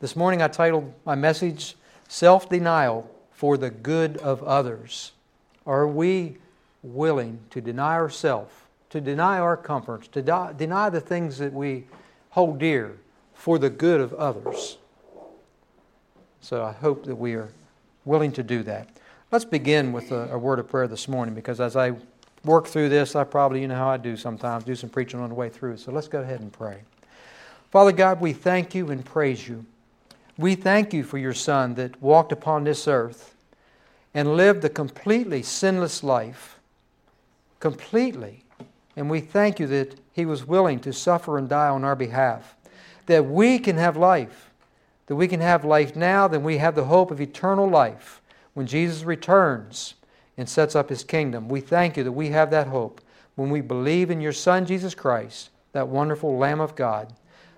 This morning I titled my message Self Denial for the Good of Others. Are we willing to deny ourselves, to deny our comforts, to die, deny the things that we hold dear for the good of others? So I hope that we are willing to do that. Let's begin with a, a word of prayer this morning because as I work through this, I probably, you know how I do sometimes, do some preaching on the way through. So let's go ahead and pray. Father God, we thank you and praise you. We thank you for your Son that walked upon this earth and lived a completely sinless life. Completely. And we thank you that he was willing to suffer and die on our behalf, that we can have life, that we can have life now, that we have the hope of eternal life when Jesus returns and sets up his kingdom. We thank you that we have that hope when we believe in your Son, Jesus Christ, that wonderful Lamb of God.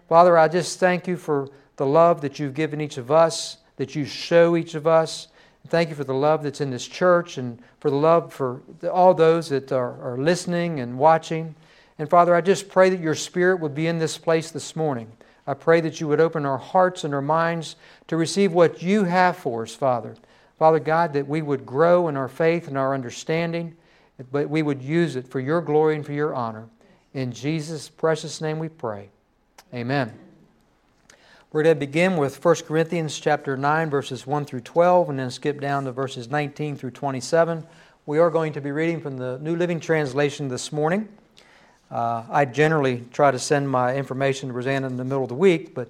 Father, I just thank you for the love that you've given each of us, that you show each of us. Thank you for the love that's in this church and for the love for all those that are, are listening and watching. And Father, I just pray that your Spirit would be in this place this morning. I pray that you would open our hearts and our minds to receive what you have for us, Father. Father God, that we would grow in our faith and our understanding, but we would use it for your glory and for your honor. In Jesus' precious name we pray. Amen. We're going to begin with 1 Corinthians chapter 9 verses 1 through 12 and then skip down to verses 19 through 27. We are going to be reading from the New Living Translation this morning. Uh, I generally try to send my information to Rosanna in the middle of the week, but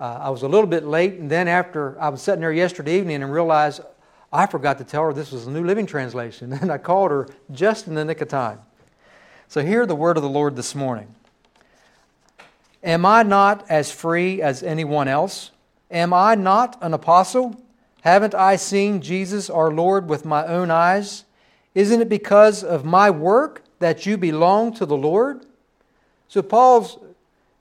uh, I was a little bit late, and then after I was sitting there yesterday evening and realized I forgot to tell her this was the New Living Translation, and I called her just in the nick of time. So, hear the word of the Lord this morning. Am I not as free as anyone else? Am I not an apostle? Haven't I seen Jesus our Lord with my own eyes? Isn't it because of my work that you belong to the Lord? So, Paul's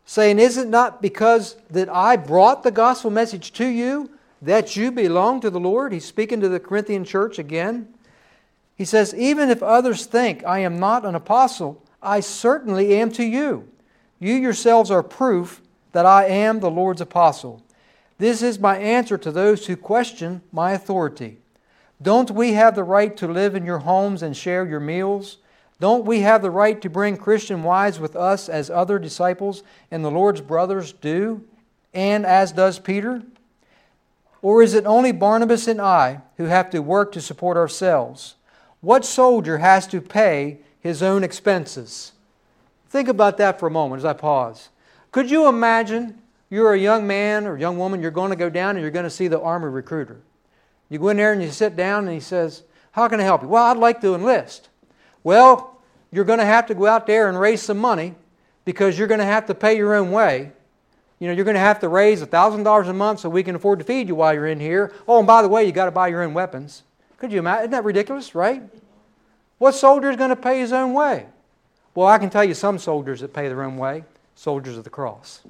saying, Is it not because that I brought the gospel message to you that you belong to the Lord. He's speaking to the Corinthian church again. He says, Even if others think I am not an apostle, I certainly am to you. You yourselves are proof that I am the Lord's apostle. This is my answer to those who question my authority. Don't we have the right to live in your homes and share your meals? Don't we have the right to bring Christian wives with us as other disciples and the Lord's brothers do, and as does Peter? Or is it only Barnabas and I who have to work to support ourselves? What soldier has to pay his own expenses? Think about that for a moment as I pause. Could you imagine you're a young man or young woman, you're going to go down and you're going to see the Army recruiter? You go in there and you sit down and he says, How can I help you? Well, I'd like to enlist. Well, you're going to have to go out there and raise some money because you're going to have to pay your own way you know, you're going to have to raise $1,000 a month so we can afford to feed you while you're in here. Oh, and by the way, you got to buy your own weapons. Could you imagine? Isn't that ridiculous, right? What soldier is going to pay his own way? Well, I can tell you some soldiers that pay their own way soldiers of the cross.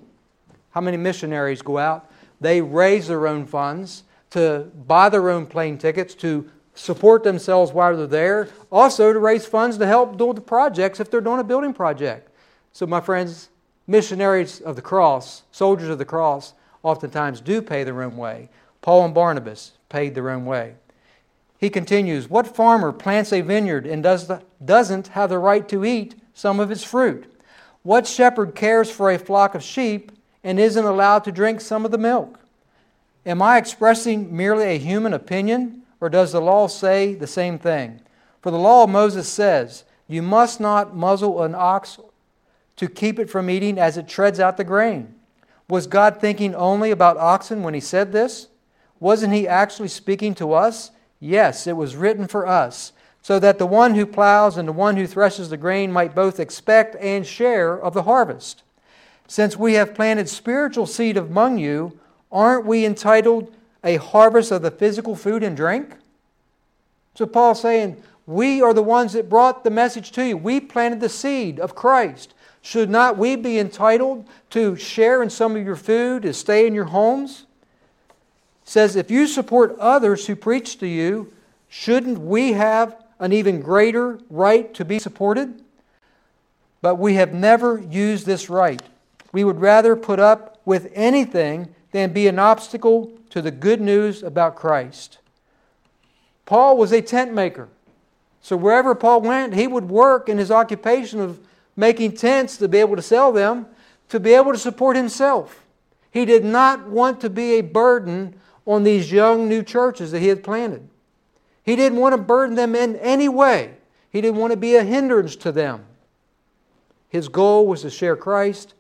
How many missionaries go out? They raise their own funds to buy their own plane tickets, to support themselves while they're there, also to raise funds to help do the projects if they're doing a building project. So, my friends, missionaries of the cross, soldiers of the cross, oftentimes do pay their own way. Paul and Barnabas paid their own way. He continues What farmer plants a vineyard and does the, doesn't have the right to eat some of its fruit? What shepherd cares for a flock of sheep and isn't allowed to drink some of the milk? Am I expressing merely a human opinion, or does the law say the same thing? For the law of Moses says, You must not muzzle an ox to keep it from eating as it treads out the grain. Was God thinking only about oxen when he said this? Wasn't he actually speaking to us? Yes, it was written for us, so that the one who plows and the one who threshes the grain might both expect and share of the harvest. Since we have planted spiritual seed among you, aren't we entitled a harvest of the physical food and drink? So Paul's saying, we are the ones that brought the message to you. We planted the seed of Christ. Should not we be entitled to share in some of your food, to stay in your homes? Says, if you support others who preach to you, shouldn't we have an even greater right to be supported? But we have never used this right. We would rather put up with anything than be an obstacle to the good news about Christ. Paul was a tent maker. So wherever Paul went, he would work in his occupation of making tents to be able to sell them, to be able to support himself. He did not want to be a burden on these young new churches that he had planted. He didn't want to burden them in any way. He didn't want to be a hindrance to them. His goal was to share Christ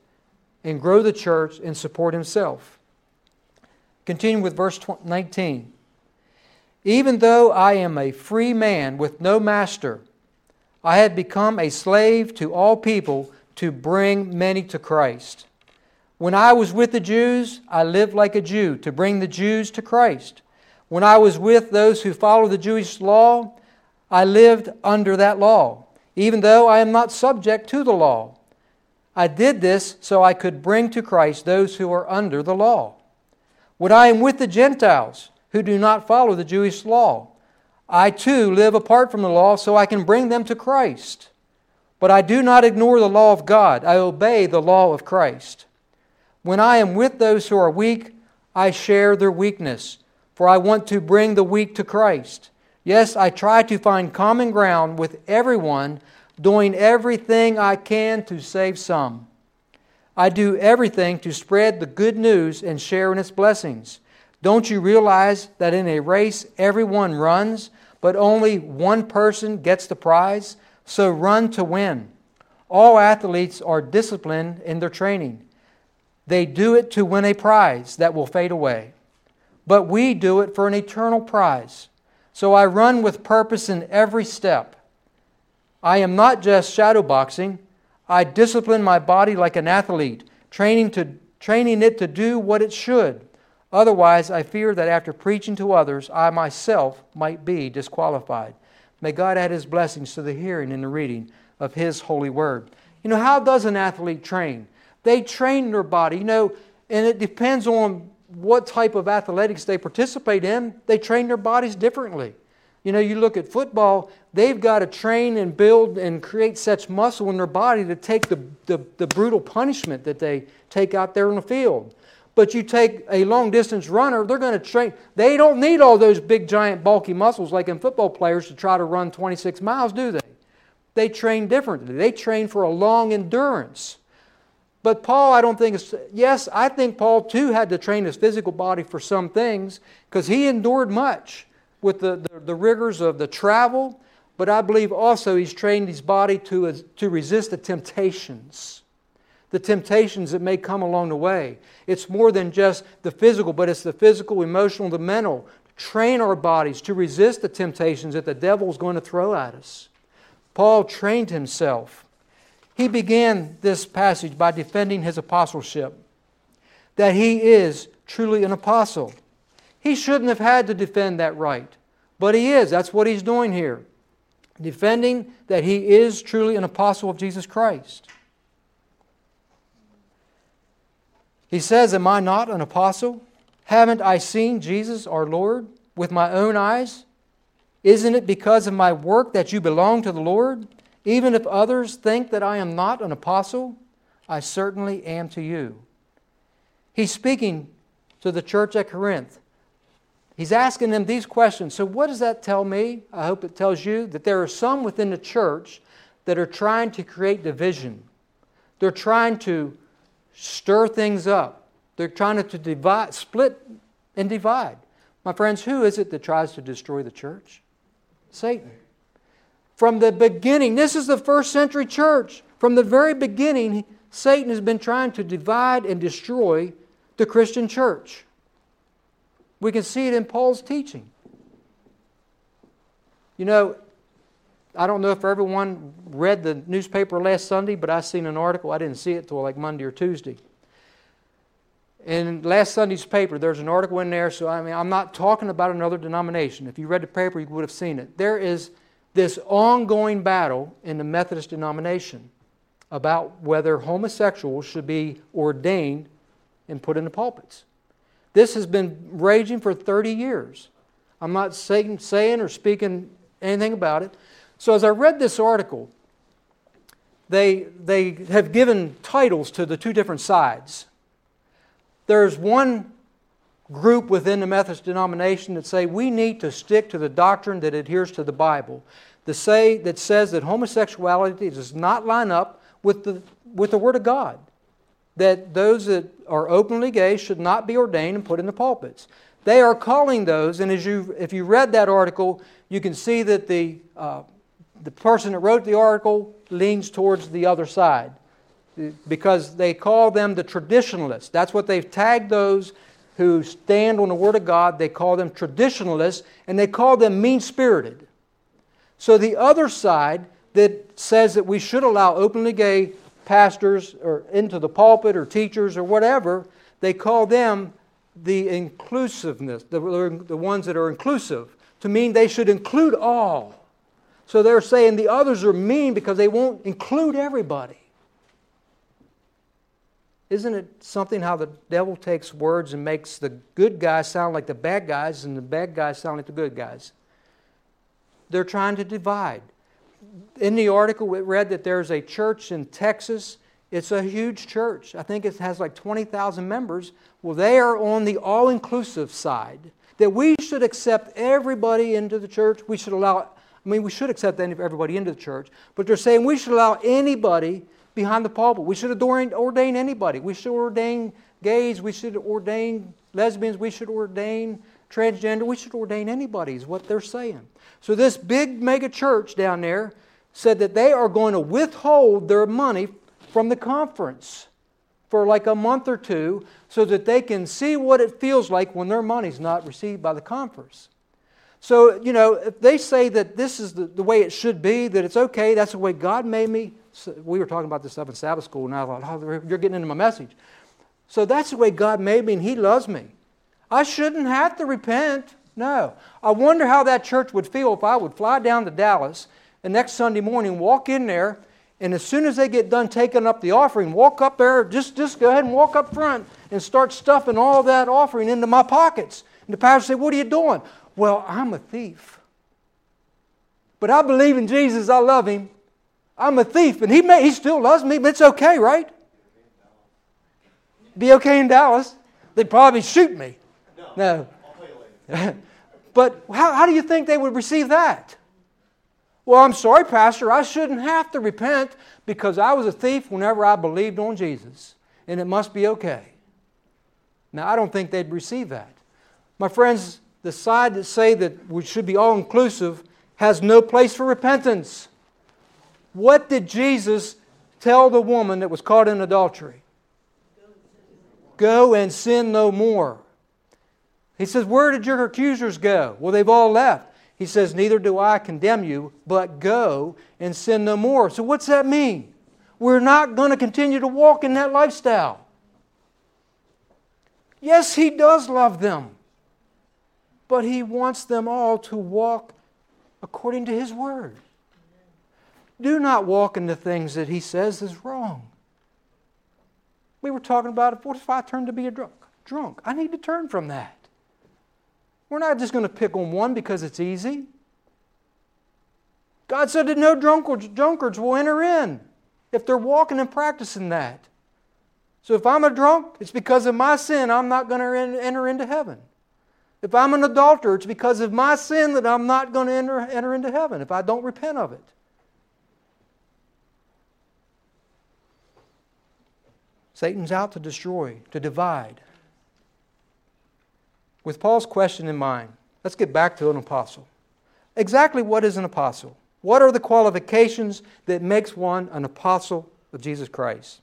and grow the church and support himself. Continue with verse 19. Even though I am a free man with no master, I have become a slave to all people to bring many to Christ. When I was with the Jews, I lived like a Jew to bring the Jews to Christ. When I was with those who follow the Jewish law, I lived under that law, even though I am not subject to the law. I did this so I could bring to Christ those who are under the law. When I am with the Gentiles who do not follow the Jewish law, I too live apart from the law so I can bring them to Christ. But I do not ignore the law of God, I obey the law of Christ. When I am with those who are weak, I share their weakness, for I want to bring the weak to Christ. Yes, I try to find common ground with everyone, doing everything I can to save some. I do everything to spread the good news and share in its blessings. Don't you realize that in a race everyone runs, but only one person gets the prize? So run to win. All athletes are disciplined in their training. They do it to win a prize that will fade away. But we do it for an eternal prize. So I run with purpose in every step. I am not just shadowboxing. I discipline my body like an athlete, training, to, training it to do what it should. Otherwise, I fear that after preaching to others, I myself might be disqualified. May God add His blessings to the hearing and the reading of His holy word. You know, how does an athlete train? They train their body, you know, and it depends on what type of athletics they participate in. They train their bodies differently. You know, you look at football, they've got to train and build and create such muscle in their body to take the, the, the brutal punishment that they take out there in the field. But you take a long distance runner, they're going to train. They don't need all those big, giant, bulky muscles like in football players to try to run 26 miles, do they? They train differently. They train for a long endurance. But Paul, I don't think is, yes, I think Paul too had to train his physical body for some things because he endured much with the, the, the, rigors of the travel, but I believe also he's trained his body to, to resist the temptations the temptations that may come along the way. It's more than just the physical, but it's the physical, emotional, the mental. Train our bodies to resist the temptations that the devil is going to throw at us. Paul trained himself. He began this passage by defending his apostleship, that he is truly an apostle. He shouldn't have had to defend that right, but he is. That's what he's doing here. Defending that he is truly an apostle of Jesus Christ. He says, Am I not an apostle? Haven't I seen Jesus our Lord with my own eyes? Isn't it because of my work that you belong to the Lord? Even if others think that I am not an apostle, I certainly am to you. He's speaking to the church at Corinth. He's asking them these questions. So, what does that tell me? I hope it tells you that there are some within the church that are trying to create division. They're trying to stir things up. They're trying to divide, split and divide. My friends, who is it that tries to destroy the church? Satan. From the beginning, this is the first century church. From the very beginning, Satan has been trying to divide and destroy the Christian church. We can see it in Paul's teaching. You know, I don't know if everyone read the newspaper last Sunday, but I seen an article. I didn't see it till like Monday or Tuesday. In last Sunday's paper, there's an article in there. So I mean, I'm not talking about another denomination. If you read the paper, you would have seen it. There is this ongoing battle in the Methodist denomination about whether homosexuals should be ordained and put in the pulpits. This has been raging for 30 years. I'm not saying, saying or speaking anything about it. So as I read this article, they, they have given titles to the two different sides. There's one group within the Methodist denomination that say we need to stick to the doctrine that adheres to the Bible, the say that says that homosexuality does not line up with the with the Word of God. That those that are openly gay should not be ordained and put in the pulpits. They are calling those, and as you if you read that article, you can see that the uh, the person that wrote the article leans towards the other side because they call them the traditionalists. That's what they've tagged those who stand on the Word of God. They call them traditionalists and they call them mean spirited. So the other side that says that we should allow openly gay pastors or into the pulpit or teachers or whatever, they call them the inclusiveness, the, the ones that are inclusive, to mean they should include all. So they're saying the others are mean because they won't include everybody. Isn't it something how the devil takes words and makes the good guys sound like the bad guys and the bad guys sound like the good guys? They're trying to divide. In the article, we read that there's a church in Texas. It's a huge church. I think it has like 20,000 members. Well, they are on the all inclusive side. That we should accept everybody into the church. We should allow, I mean, we should accept everybody into the church, but they're saying we should allow anybody behind the pulpit. We should ordain, anybody. We should ordain gays. We should ordain lesbians. We should ordain transgender. We should ordain anybody, is what they're saying. So, this big mega church down there said that they are going to withhold their money from the conference for like a month or two so that they can see what it feels like when their money's not received by the conference. So, you know, if they say that this is the, the way it should be, that it's okay, that's the way God made me, we were talking about this stuff in Sabbath school, and I thought, oh, you're getting into my message. So that's the way God made me, and He loves me. I shouldn't have to repent. No. I wonder how that church would feel if I would fly down to Dallas and next Sunday morning walk in there, and as soon as they get done taking up the offering, walk up there, just, just go ahead and walk up front and start stuffing all that offering into my pockets. And the pastor say, What are you doing? Well, I'm a thief. But I believe in Jesus, I love him. I'm a thief, and he, may, he still loves me, but it's okay, right? Be okay in Dallas. They'd probably shoot me. No. no. but how, how do you think they would receive that? Well, I'm sorry, Pastor, I shouldn't have to repent because I was a thief whenever I believed on Jesus, and it must be okay. Now, I don't think they'd receive that. My friends, the side that say that we should be all inclusive has no place for repentance. What did Jesus tell the woman that was caught in adultery? Go and sin no more. He says, Where did your accusers go? Well, they've all left. He says, Neither do I condemn you, but go and sin no more. So, what's that mean? We're not going to continue to walk in that lifestyle. Yes, He does love them, but He wants them all to walk according to His Word. Do not walk in the things that he says is wrong. We were talking about. What if I turn to be a drunk? Drunk. I need to turn from that. We're not just going to pick on one because it's easy. God said that no drunkards, drunkards will enter in if they're walking and practicing that. So if I'm a drunk, it's because of my sin I'm not going to enter into heaven. If I'm an adulterer, it's because of my sin that I'm not going to enter, enter into heaven if I don't repent of it. Satan's out to destroy, to divide. With Paul's question in mind, let's get back to an apostle. Exactly what is an apostle? What are the qualifications that makes one an apostle of Jesus Christ?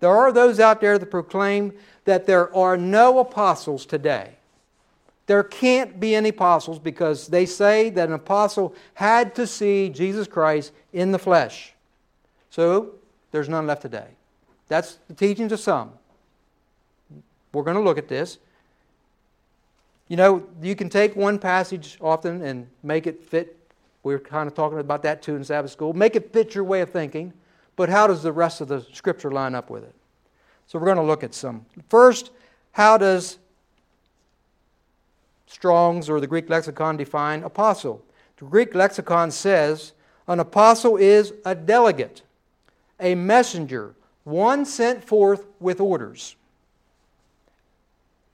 There are those out there that proclaim that there are no apostles today. There can't be any apostles because they say that an apostle had to see Jesus Christ in the flesh. So there's none left today. That's the teachings of some. We're going to look at this. You know, you can take one passage often and make it fit. We are kind of talking about that too in Sabbath school. Make it fit your way of thinking, but how does the rest of the scripture line up with it? So we're going to look at some. First, how does Strong's or the Greek lexicon define apostle? The Greek lexicon says an apostle is a delegate, a messenger, one sent forth with orders.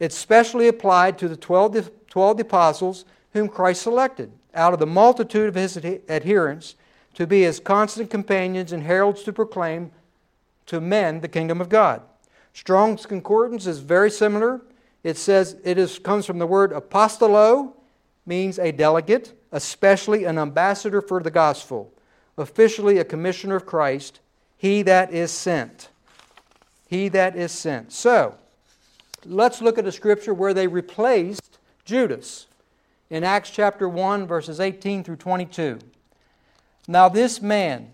It's specially applied to the 12, 12 apostles whom Christ selected out of the multitude of his adherents to be his constant companions and heralds to proclaim to men the kingdom of God. Strong's Concordance is very similar. It says it is, comes from the word apostolo, means a delegate, especially an ambassador for the gospel, officially a commissioner of Christ, he that is sent. He that is sent. So, let's look at a scripture where they replaced Judas in Acts chapter 1, verses 18 through 22. Now, this man,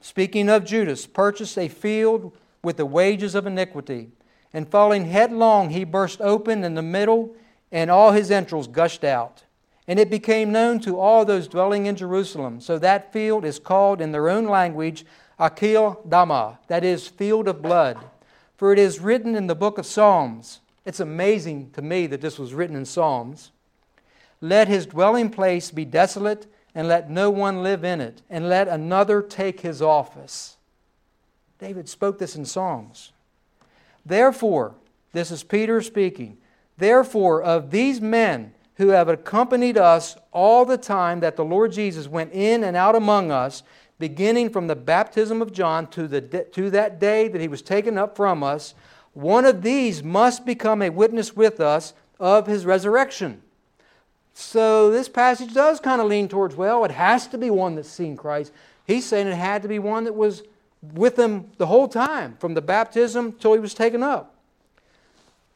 speaking of Judas, purchased a field with the wages of iniquity, and falling headlong, he burst open in the middle, and all his entrails gushed out. And it became known to all those dwelling in Jerusalem. So that field is called in their own language Akel Dama, that is, field of blood. For it is written in the book of Psalms. It's amazing to me that this was written in Psalms. Let his dwelling place be desolate, and let no one live in it, and let another take his office. David spoke this in Psalms. Therefore, this is Peter speaking, therefore, of these men who have accompanied us all the time that the Lord Jesus went in and out among us, beginning from the baptism of John to, the, to that day that he was taken up from us, one of these must become a witness with us of his resurrection. So this passage does kind of lean towards, well, it has to be one that's seen Christ. He's saying it had to be one that was with him the whole time, from the baptism till he was taken up.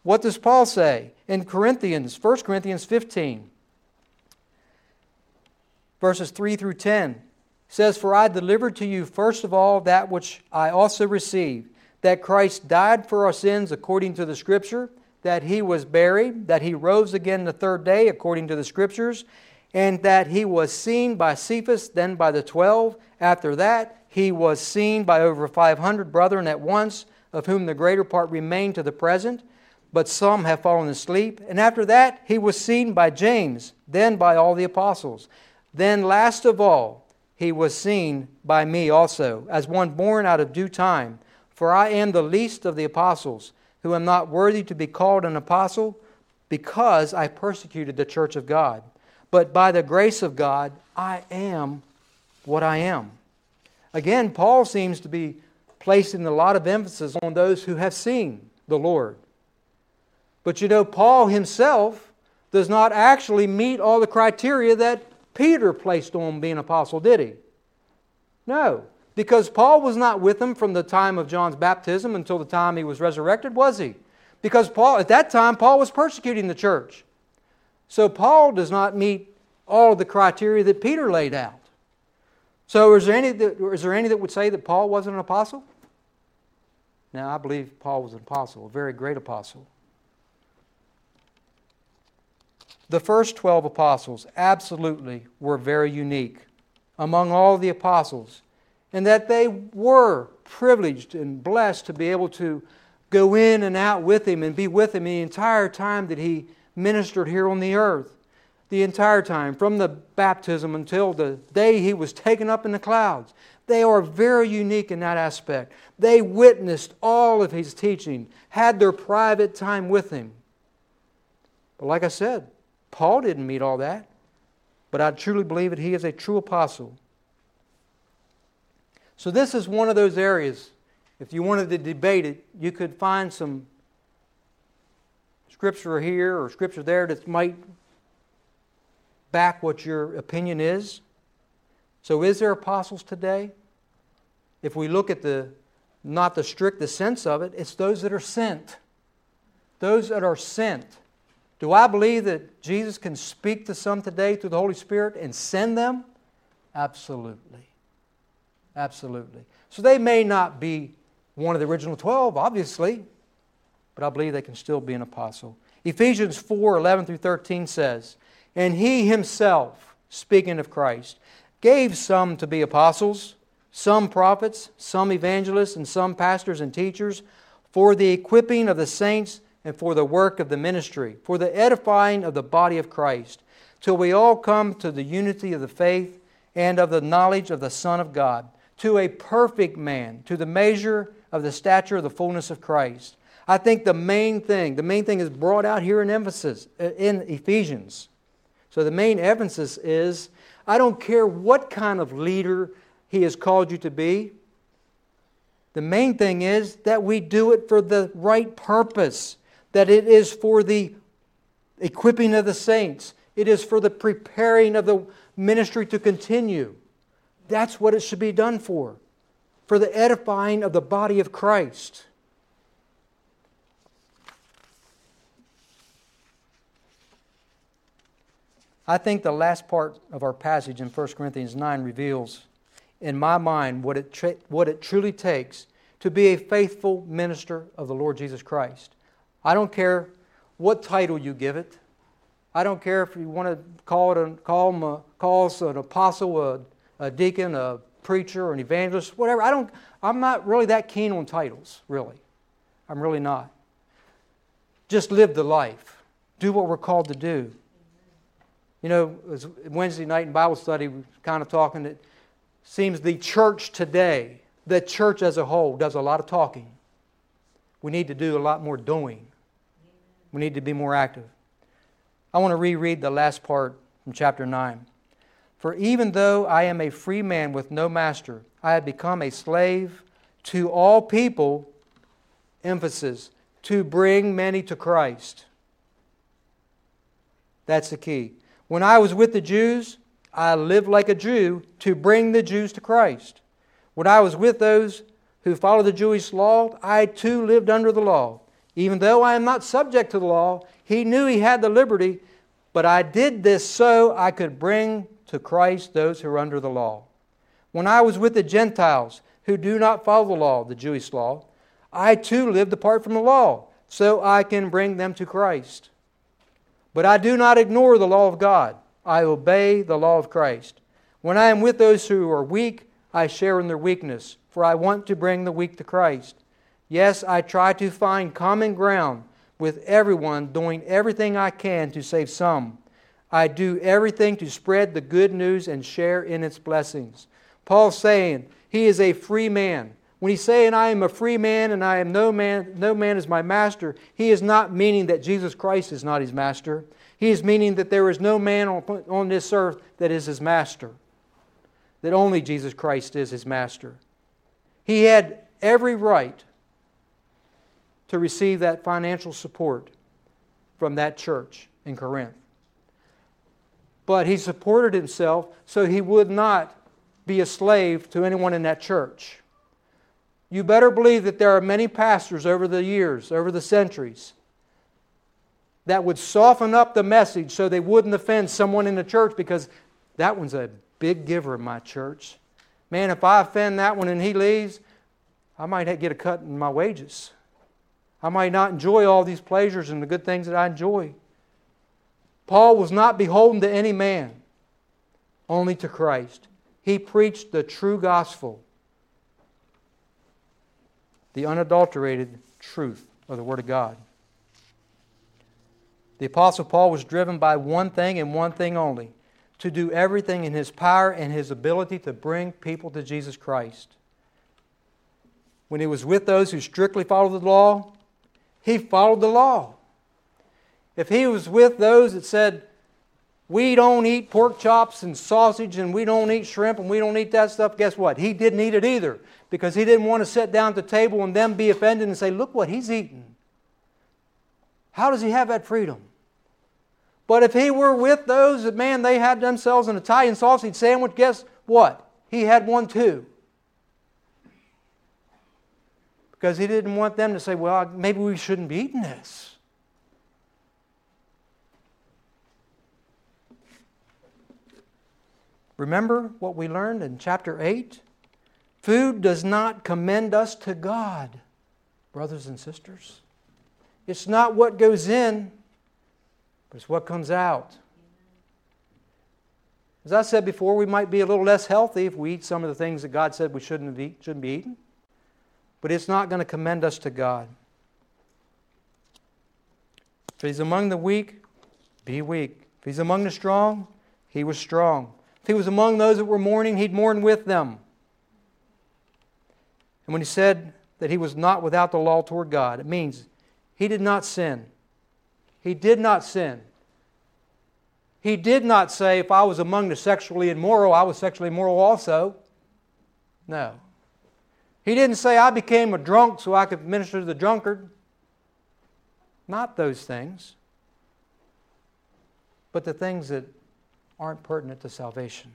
What does Paul say in Corinthians, 1 Corinthians 15, verses 3 through 10? Says, For I delivered to you first of all that which I also received, that Christ died for our sins according to the Scripture that he was buried, that he rose again the third day according to the Scriptures, and that he was seen by Cephas, then by the twelve. After that, he was seen by over 500 brethren at once, of whom the greater part remain to the present, but some have fallen asleep. And after that, he was seen by James, then by all the apostles. Then, last of all, he was seen by me also, as one born out of due time. For I am the least of the apostles who am not worthy to be called an apostle because I persecuted the church of God. But by the grace of God, I am what I am. Again, Paul seems to be placing a lot of emphasis on those who have seen the Lord. But you know, Paul himself does not actually meet all the criteria that Peter placed on being apostle, did he? No. Because Paul was not with them from the time of John's baptism until the time he was resurrected, was he? Because Paul, at that time, Paul was persecuting the church. So Paul does not meet all the criteria that Peter laid out. So is there any that, is there any that would say that Paul wasn't an apostle? Now, I believe Paul was an apostle, a very great apostle. The first 12 apostles absolutely were very unique. Among all the apostles, and that they were privileged and blessed to be able to go in and out with him and be with him the entire time that he ministered here on the earth. The entire time, from the baptism until the day he was taken up in the clouds. They are very unique in that aspect. They witnessed all of his teaching, had their private time with him. But like I said, Paul didn't meet all that. But I truly believe that he is a true apostle. So, this is one of those areas. If you wanted to debate it, you could find some scripture here or scripture there that might back what your opinion is. So, is there apostles today? If we look at the not the strict sense of it, it's those that are sent. Those that are sent. Do I believe that Jesus can speak to some today through the Holy Spirit and send them? Absolutely. Absolutely. So they may not be one of the original 12, obviously, but I believe they can still be an apostle. Ephesians 4 11 through 13 says, And he himself, speaking of Christ, gave some to be apostles, some prophets, some evangelists, and some pastors and teachers for the equipping of the saints and for the work of the ministry, for the edifying of the body of Christ, till we all come to the unity of the faith and of the knowledge of the Son of God to a perfect man, to the measure of the stature of the fullness of Christ, I think the main thing, the main thing is brought out here in emphasis uh, in Ephesians. So the main emphasis is I don't care what kind of leader he has called you to be. The main thing is that we do it for the right purpose, that it is for the equipping of the saints, it is for the preparing of the ministry to continue. That's what it should be done for, for the edifying of the body of Christ. I think the last part of our passage in 1 Corinthians 9 reveals, in my mind, what it, tra- what it truly takes to be a faithful minister of the Lord Jesus Christ. I don't care what title you give it. I don't care if you want to call it a, call, him a, call us an apostle, a, a deacon, a preacher, an evangelist, whatever. I don't, I'm not really that keen on titles, really. I'm really not. Just live the life. Do what we're called to do. You know, Wednesday night in Bible study, we kind of talking. It seems the church today, the church as a whole, does a lot of talking. We need to do a lot more doing. We need to be more active. I want to reread the last part from chapter 9. For even though I am a free man with no master, I have become a slave to all people, emphasis, to bring many to Christ. That's the key. When I was with the Jews, I lived like a Jew to bring the Jews to Christ. When I was with those who follow the Jewish law, I too lived under the law. Even though I am not subject to the law, he knew he had the liberty, but I did this so I could bring to Christ those who are under the law. When I was with the Gentiles who do not follow the law, the Jewish law, I too lived apart from the law, so I can bring them to Christ. But I do not ignore the law of God. I obey the law of Christ. When I am with those who are weak, I share in their weakness, for I want to bring the weak to Christ. Yes, I try to find common ground with everyone, doing everything I can to save some. I do everything to spread the good news and share in its blessings. Paul's saying he is a free man. When he's saying, I am a free man and I am no man, no man is my master, he is not meaning that Jesus Christ is not his master. He is meaning that there is no man on, on this earth that is his master, that only Jesus Christ is his master. He had every right to receive that financial support from that church in Corinth. But he supported himself so he would not be a slave to anyone in that church you better believe that there are many pastors over the years, over the centuries, that would soften up the message so they wouldn't offend someone in the church because that one's a big giver in my church. Man, if I offend that one and he leaves, I might get a cut in my wages. I might not enjoy all these pleasures and the good things that I enjoy. Paul was not beholden to any man, only to Christ. He preached the true gospel the unadulterated truth of the Word of God. The Apostle Paul was driven by one thing and one thing only to do everything in his power and his ability to bring people to Jesus Christ. When he was with those who strictly followed the law, he followed the law. If he was with those that said, we don't eat pork chops and sausage and we don't eat shrimp and we don't eat that stuff, guess what? He didn't eat it either because he didn't want to sit down at the table and them be offended and say, Look what he's eating. How does he have that freedom? But if he were with those that, man, they had themselves an Italian sausage sandwich, guess what? He had one too. Because he didn't want them to say, well, maybe we shouldn't be eating this. Remember what we learned in chapter 8? Food does not commend us to God, brothers and sisters. It's not what goes in, but it's what comes out. As I said before, we might be a little less healthy if we eat some of the things that God said we shouldn't, eat, shouldn't be eating, but it's not going to commend us to God. If he's among the weak, be weak. If he's among the strong, he was strong. If he was among those that were mourning, he'd mourn with them. And when he said that he was not without the law toward God, it means he did not sin. He did not sin. He did not say, if I was among the sexually immoral, I was sexually immoral also. No. He didn't say, I became a drunk so I could minister to the drunkard. Not those things, but the things that aren't pertinent to salvation.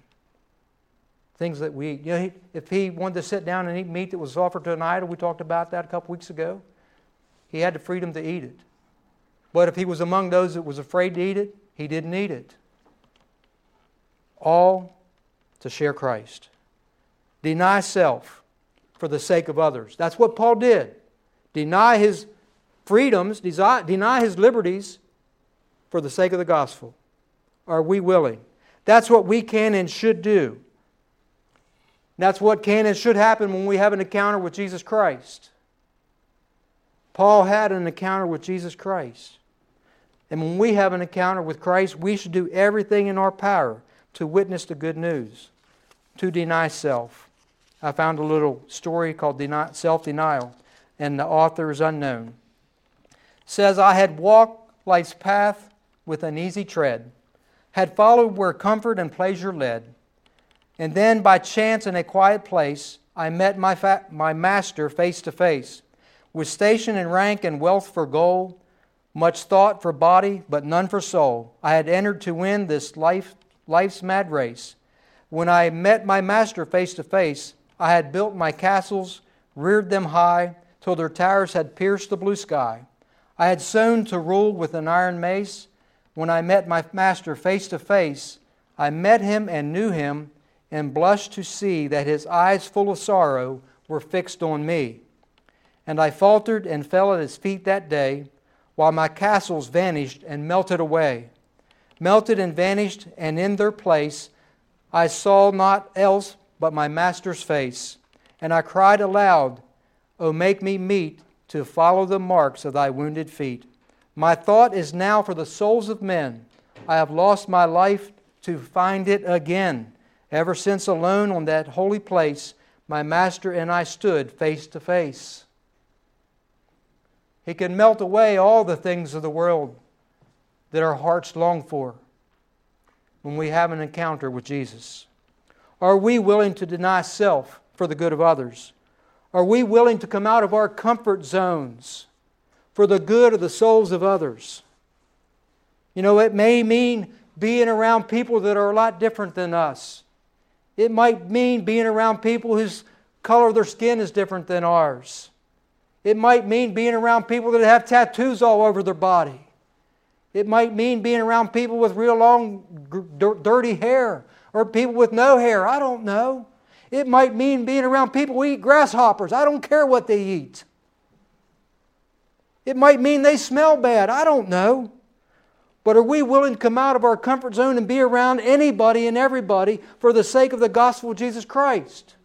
Things that we. You know, if he wanted to sit down and eat meat that was offered to an idol, we talked about that a couple weeks ago, he had the freedom to eat it. But if he was among those that was afraid to eat it, he didn't eat it all to share Christ. Deny self for the sake of others. That's what Paul did. Deny his freedoms, deny his liberties for the sake of the gospel. Are we willing? That's what we can and should do. That's what can and should happen when we have an encounter with Jesus Christ. Paul had an encounter with Jesus Christ. And when we have an encounter with Christ, we should do everything in our power to witness the good news, to deny self. I found a little story called Self Denial, and the author is unknown. It says, I had walked life's path with an easy tread, had followed where comfort and pleasure led, and then by chance in a quiet place, I met my, fa- my master face to face. With station and rank and wealth for goal, much thought for body, but none for soul, I had entered to win this life life's mad race. When I met my master face to face, I had built my castles, reared them high, till their towers had pierced the blue sky. I had sown to rule with an iron mace. When I met my master face to face, I met him and knew him, and blushed to see that his eyes full of sorrow were fixed on me. And I faltered and fell at his feet that day, while my castles vanished and melted away melted and vanished, and in their place I saw not else but my master's face. And I cried aloud, O make me meet to follow the marks of thy wounded feet. My thought is now for the souls of men. I have lost my life to find it again. Ever since alone on that holy place, my master and I stood face to face. He can melt away all the things of the world that our hearts long for when we have an encounter with Jesus? Are we willing to deny self for the good of others? Are we willing to come out of our comfort zones for the good of the souls of others? You know, it may mean being around people that are a lot different than us. It might mean being around people whose color of their skin is different than ours. It might mean being around people that have tattoos all over their body. It might mean being around people with real long, dirty hair or people with no hair. I don't know. It might mean being around people who eat grasshoppers. I don't care what they eat. It might mean they smell bad. I don't know. But are we willing to come out of our comfort zone and be around anybody and everybody for the sake of the gospel of Jesus Christ?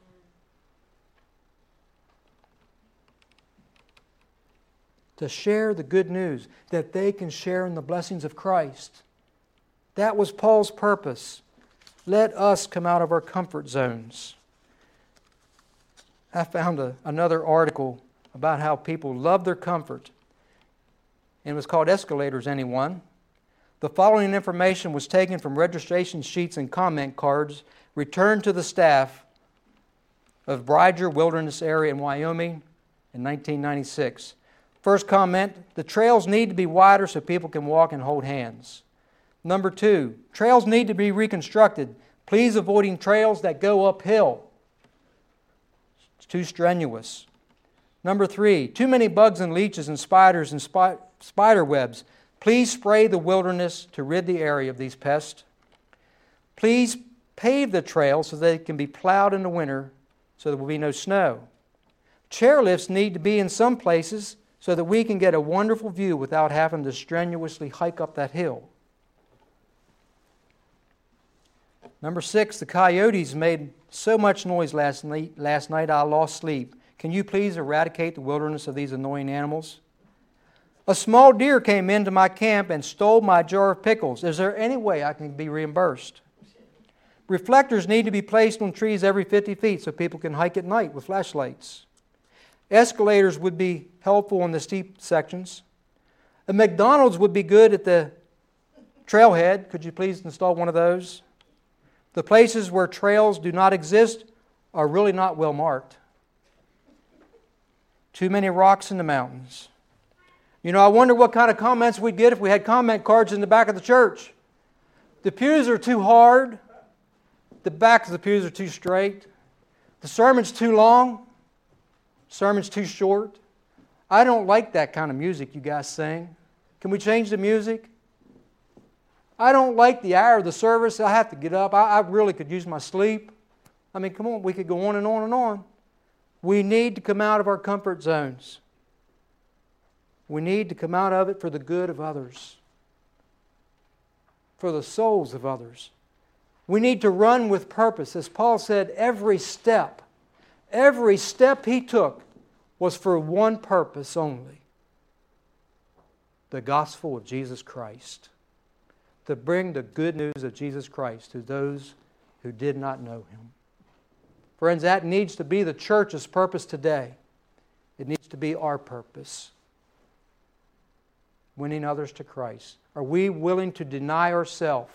to share the good news, that they can share in the blessings of Christ. That was Paul's purpose. Let us come out of our comfort zones. I found a, another article about how people love their comfort. And it was called Escalators, Anyone? The following information was taken from registration sheets and comment cards returned to the staff of Bridger Wilderness Area in Wyoming in 1996. First comment the trails need to be wider so people can walk and hold hands. Number two, trails need to be reconstructed. Please avoiding trails that go uphill. It's too strenuous. Number three, too many bugs and leeches and spiders and spi- spider webs. Please spray the wilderness to rid the area of these pests. Please pave the trails so they can be plowed in the winter so there will be no snow. Chairlifts need to be in some places so that we can get a wonderful view without having to strenuously hike up that hill. Number six, the coyotes made so much noise last night, last night I lost sleep. Can you please eradicate the wilderness of these annoying animals? A small deer came into my camp and stole my jar of pickles. Is there any way I can be reimbursed? Reflectors need to be placed on trees every 50 feet so people can hike at night with flashlights. Escalators would be helpful in the steep sections. A McDonald's would be good at the trailhead. Could you please install one of those? The places where trails do not exist are really not well marked. Too many rocks in the mountains. You know, I wonder what kind of comments we'd get if we had comment cards in the back of the church. The pews are too hard. The backs of the pews are too straight. The sermon's too long. Sermon's too short. I don't like that kind of music you guys sing. Can we change the music? I don't like the hour of the service. I have to get up. I, I really could use my sleep. I mean, come on, we could go on and on and on. We need to come out of our comfort zones. We need to come out of it for the good of others, for the souls of others. We need to run with purpose. As Paul said, every step, every step he took was for one purpose only the gospel of Jesus Christ to bring the good news of Jesus Christ to those who did not know him. Friends, that needs to be the church's purpose today. It needs to be our purpose. Winning others to Christ. Are we willing to deny ourselves?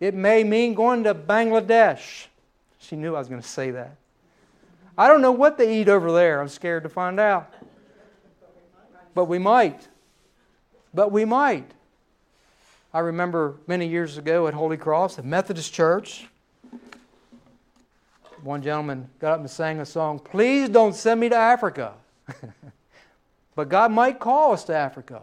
It may mean going to Bangladesh. She knew I was going to say that. I don't know what they eat over there. I'm scared to find out. But we might. But we might. I remember many years ago at Holy Cross, the Methodist Church, one gentleman got up and sang a song, Please don't send me to Africa. but God might call us to Africa.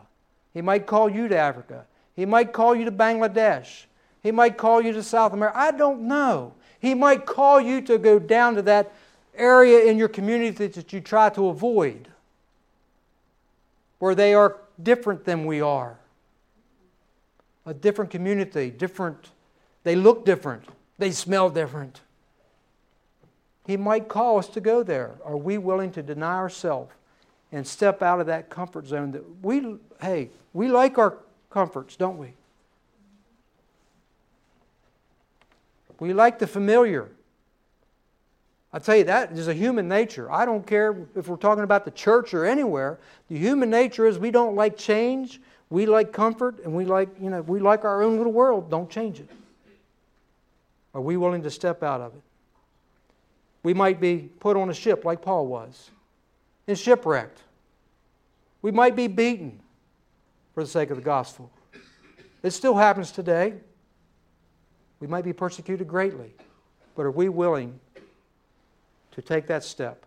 He might call you to Africa. He might call you to Bangladesh. He might call you to South America. I don't know. He might call you to go down to that area in your community that you try to avoid, where they are different than we are a different community, different, they look different, they smell different. He might call us to go there. Are we willing to deny ourselves and step out of that comfort zone that we, hey, we like our comforts, don't we? We like the familiar. I tell you, that is a human nature. I don't care if we're talking about the church or anywhere. The human nature is we don't like change. We like comfort and we like, you know, we like our own little world. Don't change it. Are we willing to step out of it? We might be put on a ship like Paul was and shipwrecked. We might be beaten for the sake of the gospel. It still happens today. We might be persecuted greatly, but are we willing to take that step?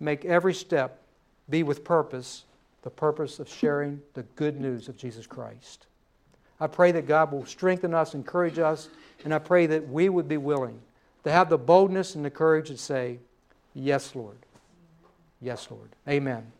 Make every step be with purpose the purpose of sharing the good news of Jesus Christ. I pray that God will strengthen us, encourage us, and I pray that we would be willing to have the boldness and the courage to say, Yes, Lord. Yes, Lord. Amen.